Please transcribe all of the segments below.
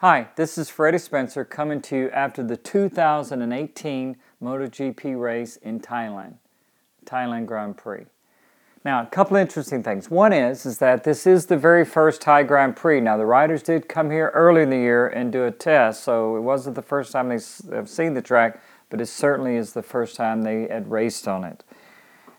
Hi, this is Freddie Spencer coming to you after the 2018 MotoGP race in Thailand, Thailand Grand Prix. Now, a couple interesting things. One is is that this is the very first Thai Grand Prix. Now, the riders did come here early in the year and do a test, so it wasn't the first time they have seen the track, but it certainly is the first time they had raced on it.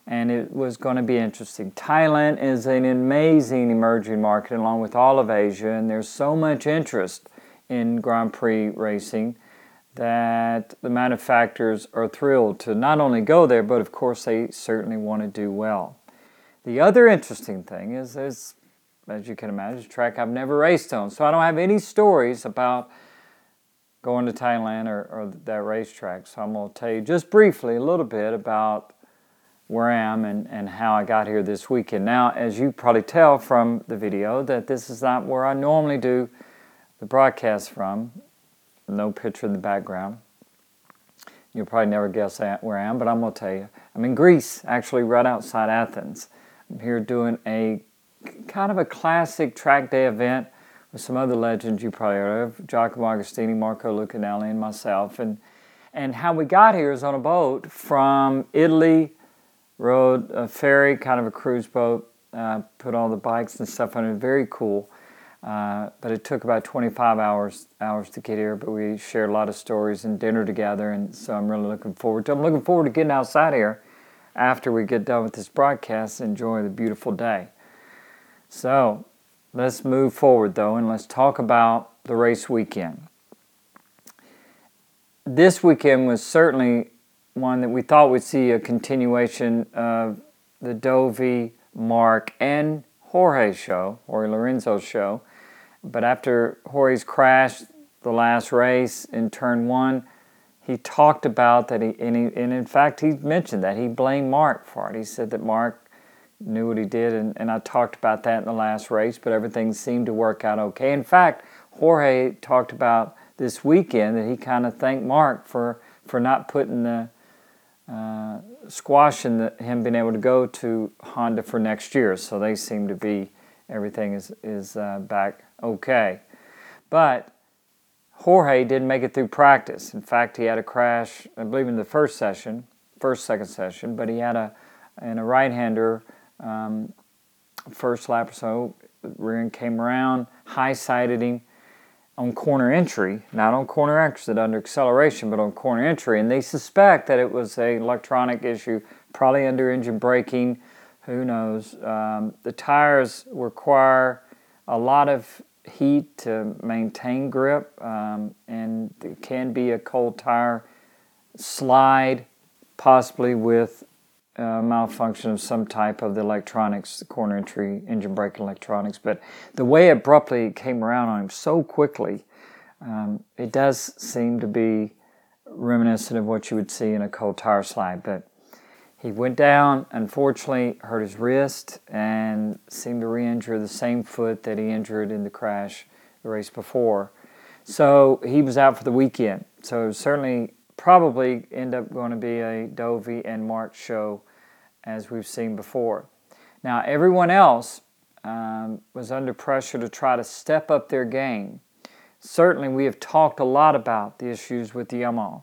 And it was going to be interesting. Thailand is an amazing emerging market along with all of Asia, and there's so much interest in Grand Prix racing that the manufacturers are thrilled to not only go there, but of course they certainly want to do well. The other interesting thing is, is as you can imagine, a track I've never raced on, so I don't have any stories about going to Thailand or, or that racetrack. So I'm going to tell you just briefly a little bit about where I am and, and how I got here this weekend. Now, as you probably tell from the video, that this is not where I normally do the broadcast from. No picture in the background. You'll probably never guess where I am, but I'm going to tell you. I'm in Greece, actually, right outside Athens. I'm here doing a kind of a classic track day event with some other legends you probably heard of Giacomo Agostini, Marco Lucchinelli, and myself. And, and how we got here is on a boat from Italy, rode a ferry, kind of a cruise boat, uh, put all the bikes and stuff on it. Very cool. Uh, but it took about 25 hours hours to get here. But we shared a lot of stories and dinner together, and so I'm really looking forward to. I'm looking forward to getting outside here after we get done with this broadcast and enjoy the beautiful day. So let's move forward though, and let's talk about the race weekend. This weekend was certainly one that we thought we'd see a continuation of the Dovi, Marc, and Jorge show, Jorge Lorenzo's show. But after Jorge's crash, the last race in turn one, he talked about that he and, he, and in fact he mentioned that he blamed Marc for it. He said that Marc knew what he did, and, and I talked about that in the last race, but everything seemed to work out okay. In fact, Jorge talked about this weekend that he kind of thanked Marc for for not putting the uh, squashing the, him being able to go to Honda for next year. So they seem to be everything is is uh, back okay. But Jorge didn't make it through practice. In fact, he had a crash, I believe, in the first session, first second session. But he had a in a right-hander um, first lap or so. Rear end came around, high sided him on corner entry, not on corner exit under acceleration, but on corner entry. And they suspect that it was a electronic issue, probably under engine braking. Who knows? Um, the tires require a lot of heat to maintain grip, um, and it can be a cold tire slide, possibly with malfunction of some type of the electronics, the corner entry, engine brake electronics. But the way it abruptly it came around on him so quickly, um, it does seem to be reminiscent of what you would see in a cold tire slide. But he went down, unfortunately, hurt his wrist, and seemed to re injure the same foot that he injured in the crash the race before. So he was out for the weekend. So certainly, probably end up going to be a Dovi and Marc show as we've seen before. Now, everyone else um, was under pressure to try to step up their game. Certainly, we have talked a lot about the issues with the Yamaha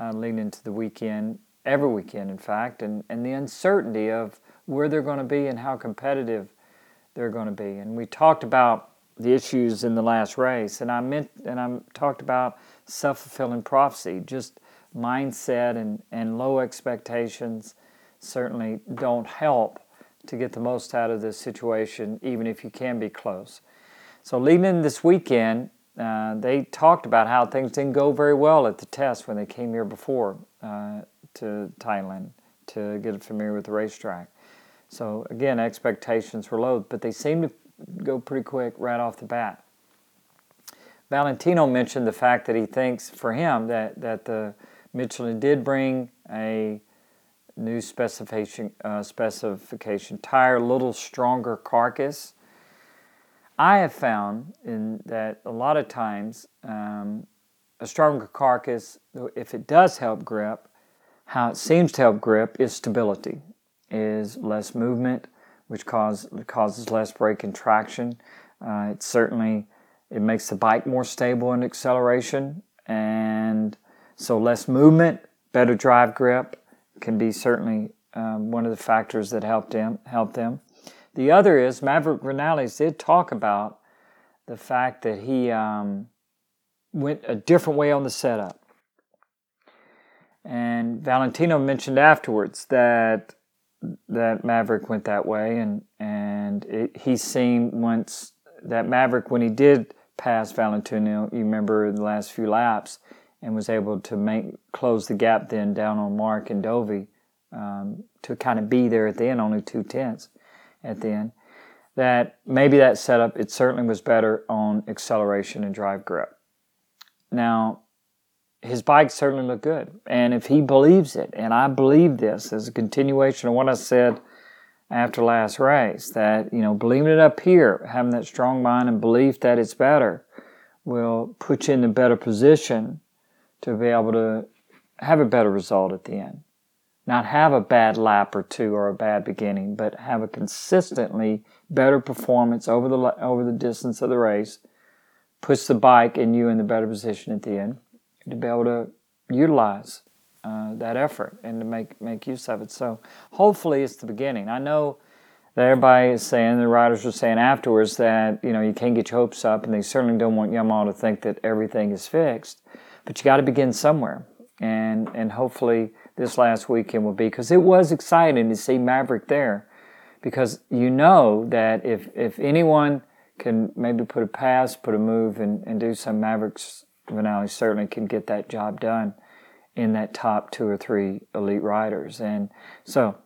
uh, leading into the weekend every weekend, in fact, and, and the uncertainty of where they're going to be and how competitive they're going to be. And we talked about the issues in the last race, and I meant and I talked about self fulfilling prophecy, just mindset and, and low expectations certainly don't help to get the most out of this situation, even if you can be close. So, leading in this weekend, uh, they talked about how things didn't go very well at the test when they came here before. Uh, to Thailand to get familiar with the racetrack. So again, expectations were low, but they seemed to go pretty quick right off the bat. Valentino mentioned the fact that he thinks for him that, that the Michelin did bring a new specification uh, specification tire, a little stronger carcass. I have found in that a lot of times um, a stronger carcass, if it does help grip, how it seems to help grip is stability, is less movement, which cause, causes less brake and traction. Uh, it certainly It makes the bike more stable in acceleration, and so less movement, better drive grip can be certainly um, one of the factors that helped them. Help them. The other is Maverick Viñales did talk about the fact that he um, went a different way on the setup. And Valentino mentioned afterwards that that Maverick went that way, and and it, he seen once that Maverick when he did pass Valentino, you remember the last few laps, and was able to make close the gap then down on Marc and Dovi um, to kind of be there at the end, only two tenths at the end. That maybe that setup it certainly was better on acceleration and drive grip. Now his bike certainly looked good. And if he believes it, and I believe this as a continuation of what I said after last race, that, you know, believing it up here, having that strong mind and belief that it's better, will put you in a better position to be able to have a better result at the end. Not have a bad lap or two or a bad beginning, but have a consistently better performance over the over the distance of the race, puts the bike and you in the better position at the end to be able to utilize uh, that effort and to make make use of it. So hopefully it's the beginning. I know that everybody is saying the riders are saying afterwards that you know you can't get your hopes up, and they certainly don't want Yamaha to think that everything is fixed. But you got to begin somewhere, and and hopefully this last weekend will be because it was exciting to see Maverick there, because you know that if if anyone can maybe put a pass, put a move, and, and do some Mavericks Viñales certainly can get that job done in that top two or three elite riders. And so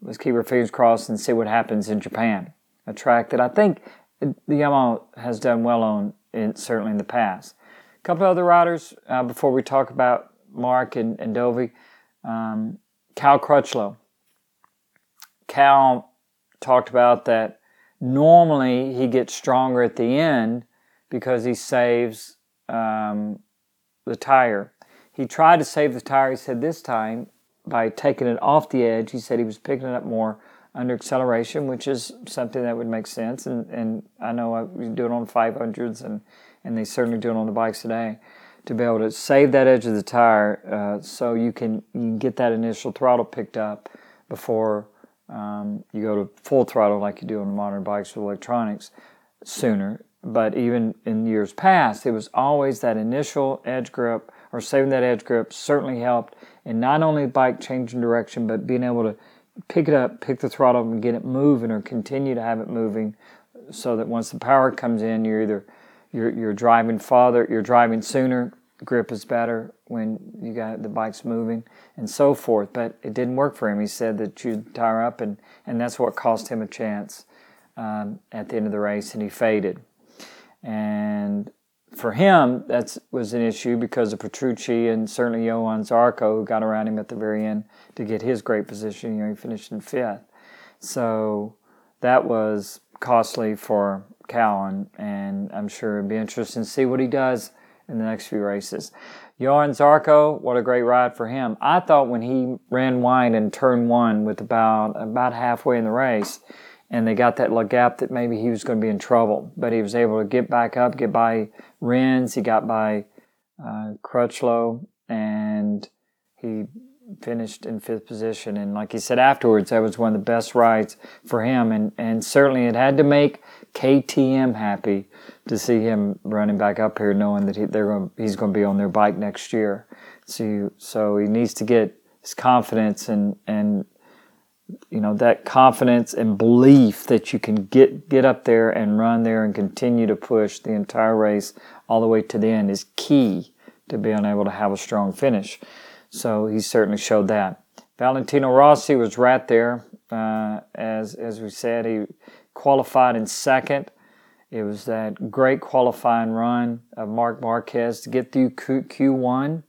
let's keep our fingers crossed and see what happens in Japan, a track that I think the Yamaha has done well on, in, certainly in the past. A couple other riders uh, before we talk about Marc and, and Dovi. Um, Cal Crutchlow. Cal talked about that normally he gets stronger at the end because he saves um, the tire. He tried to save the tire, he said this time, by taking it off the edge. He said he was picking it up more under acceleration, which is something that would make sense. And, and I know I we do it on 500s, and, and they certainly do it on the bikes today. To be able to save that edge of the tire uh, so you can, you can get that initial throttle picked up before um, you go to full throttle like you do on modern bikes with electronics sooner but even in years past, it was always that initial edge grip or saving that edge grip certainly helped in not only bike changing direction, but being able to pick it up, pick the throttle and get it moving or continue to have it moving so that once the power comes in, you're either you're, you're driving farther, you're driving sooner, grip is better when you got the bikes moving and so forth. But it didn't work for him. He said that you'd tire up and, and that's what cost him a chance um, at the end of the race and he faded. And for him, that was an issue because of Petrucci and certainly Johann Zarco, who got around him at the very end to get his great position. You know, he finished in fifth. So that was costly for Cowan, and I'm sure it'd be interesting to see what he does in the next few races. Johann Zarco, what a great ride for him. I thought when he ran wide in turn one with about about halfway in the race, and they got that little gap that maybe he was going to be in trouble. But he was able to get back up, get by Rins, he got by uh, Crutchlow, and he finished in fifth position. And like he said afterwards, that was one of the best rides for him. And, and certainly it had to make KTM happy to see him running back up here, knowing that he, they're going, he's going to be on their bike next year. So, so he needs to get his confidence and, and you know that confidence and belief that you can get get up there and run there and continue to push the entire race all the way to the end is key to being able to have a strong finish. So he certainly showed that. Valentino Rossi was right there, uh, as as we said. He qualified in second. It was that great qualifying run of Marc Marquez to get through Q, Q1,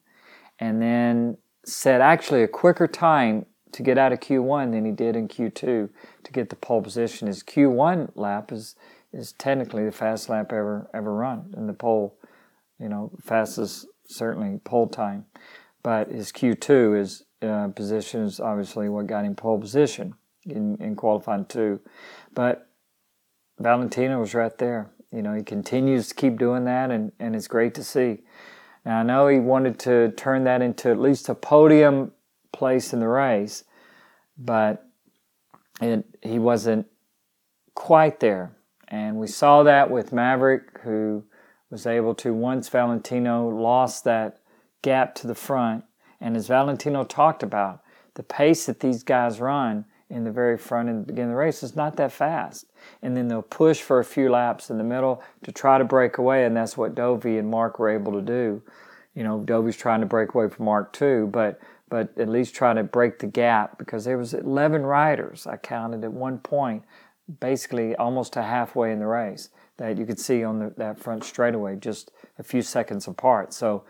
and then set actually a quicker time to get out of Q1 than he did in Q2 to get the pole position. His Q1 lap is is technically the fastest lap ever ever run in the pole, you know, fastest certainly pole time. But his Q2 is uh, position is obviously what got him pole position in, in qualifying two. But Valentino was right there, you know, he continues to keep doing that, and, and it's great to see. Now, I know he wanted to turn that into at least a podium place in the race, but it, he wasn't quite there. And we saw that with Maverick, who was able to, once Valentino lost that gap to the front, and as Valentino talked about, the pace that these guys run in the very front and of the race is not that fast. And then they'll push for a few laps in the middle to try to break away, and that's what Dovi and Marc were able to do. You know, Dovi's trying to break away from Marc too, but but at least try to break the gap because there was 11 riders I counted at one point, basically almost to halfway in the race that you could see on the, that front straightaway, just a few seconds apart. So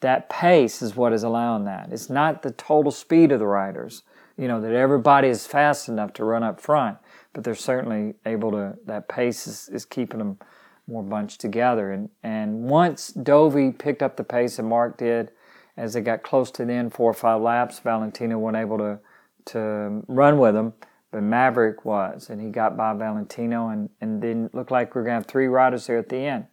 that pace is what is allowing that. It's not the total speed of the riders, you know, that everybody is fast enough to run up front, but they're certainly able to, that pace is, is keeping them more bunched together. And, and once Dovi picked up the pace and Marc did, as they got close to the end, four or five laps, Valentino wasn't able to, to run with them, but Maverick was, and he got by Valentino, and, and didn't look like we are going to have three riders there at the end.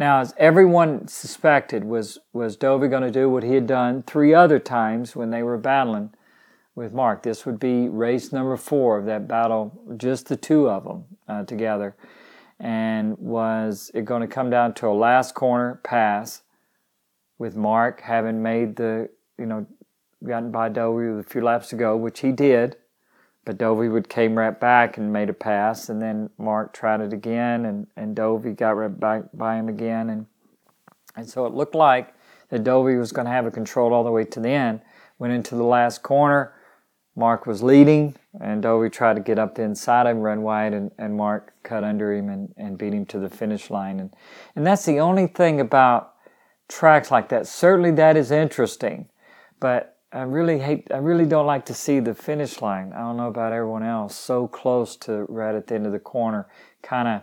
Now, as everyone suspected, was was Dovi going to do what he had done three other times when they were battling with Marc? This would be race number four of that battle, just the two of them uh, together, and was it going to come down to a last corner pass with Marc having made the you know gotten by Dovi with a few laps to go, which he did, but Dovi would came right back and made a pass, and then Marc tried it again, and, and Dovi got right back by him again, and and so it looked like that Dovi was going to have a control all the way to the end. Went into the last corner. Marc was leading, and Dovi tried to get up the inside of him, run wide, and, and Marc cut under him and, and beat him to the finish line. And, and that's the only thing about tracks like that. Certainly that is interesting, but I really hate, I really don't like to see the finish line. I don't know about everyone else, so close to right at the end of the corner. Kind of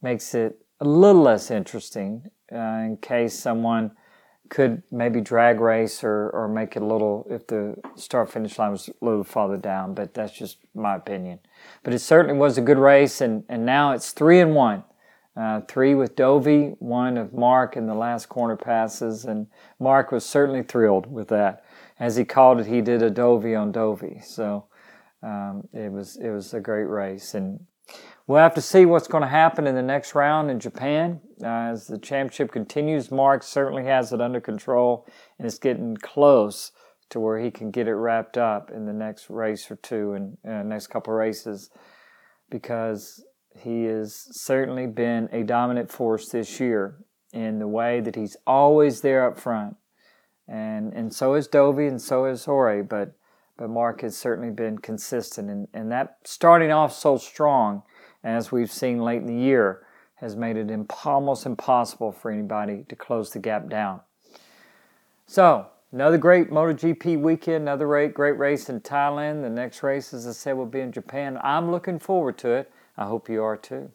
makes it a little less interesting uh, in case someone could maybe drag race or, or make it a little, if the start finish line was a little farther down, but that's just my opinion. But it certainly was a good race, and, and now it's three and one. Uh, three with Dovi, one of Marc in the last corner passes, and Marc was certainly thrilled with that as he called it, he did a Dovi on Dovi. So um, it was it was a great race, and we'll have to see what's going to happen in the next round in Japan uh, as the championship continues. Marc certainly has it under control, and it's getting close to where he can get it wrapped up in the next race or two and uh, next couple races, because he has certainly been a dominant force this year in the way that he's always there up front and and so is Dovi and so is Hori, but but Marc has certainly been consistent, and, and that starting off so strong, as we've seen late in the year, has made it imp- almost impossible for anybody to close the gap down. So another great MotoGP weekend, another great great race in Thailand. The next race, as I said, will be in Japan. I'm looking forward to it. I hope you are too.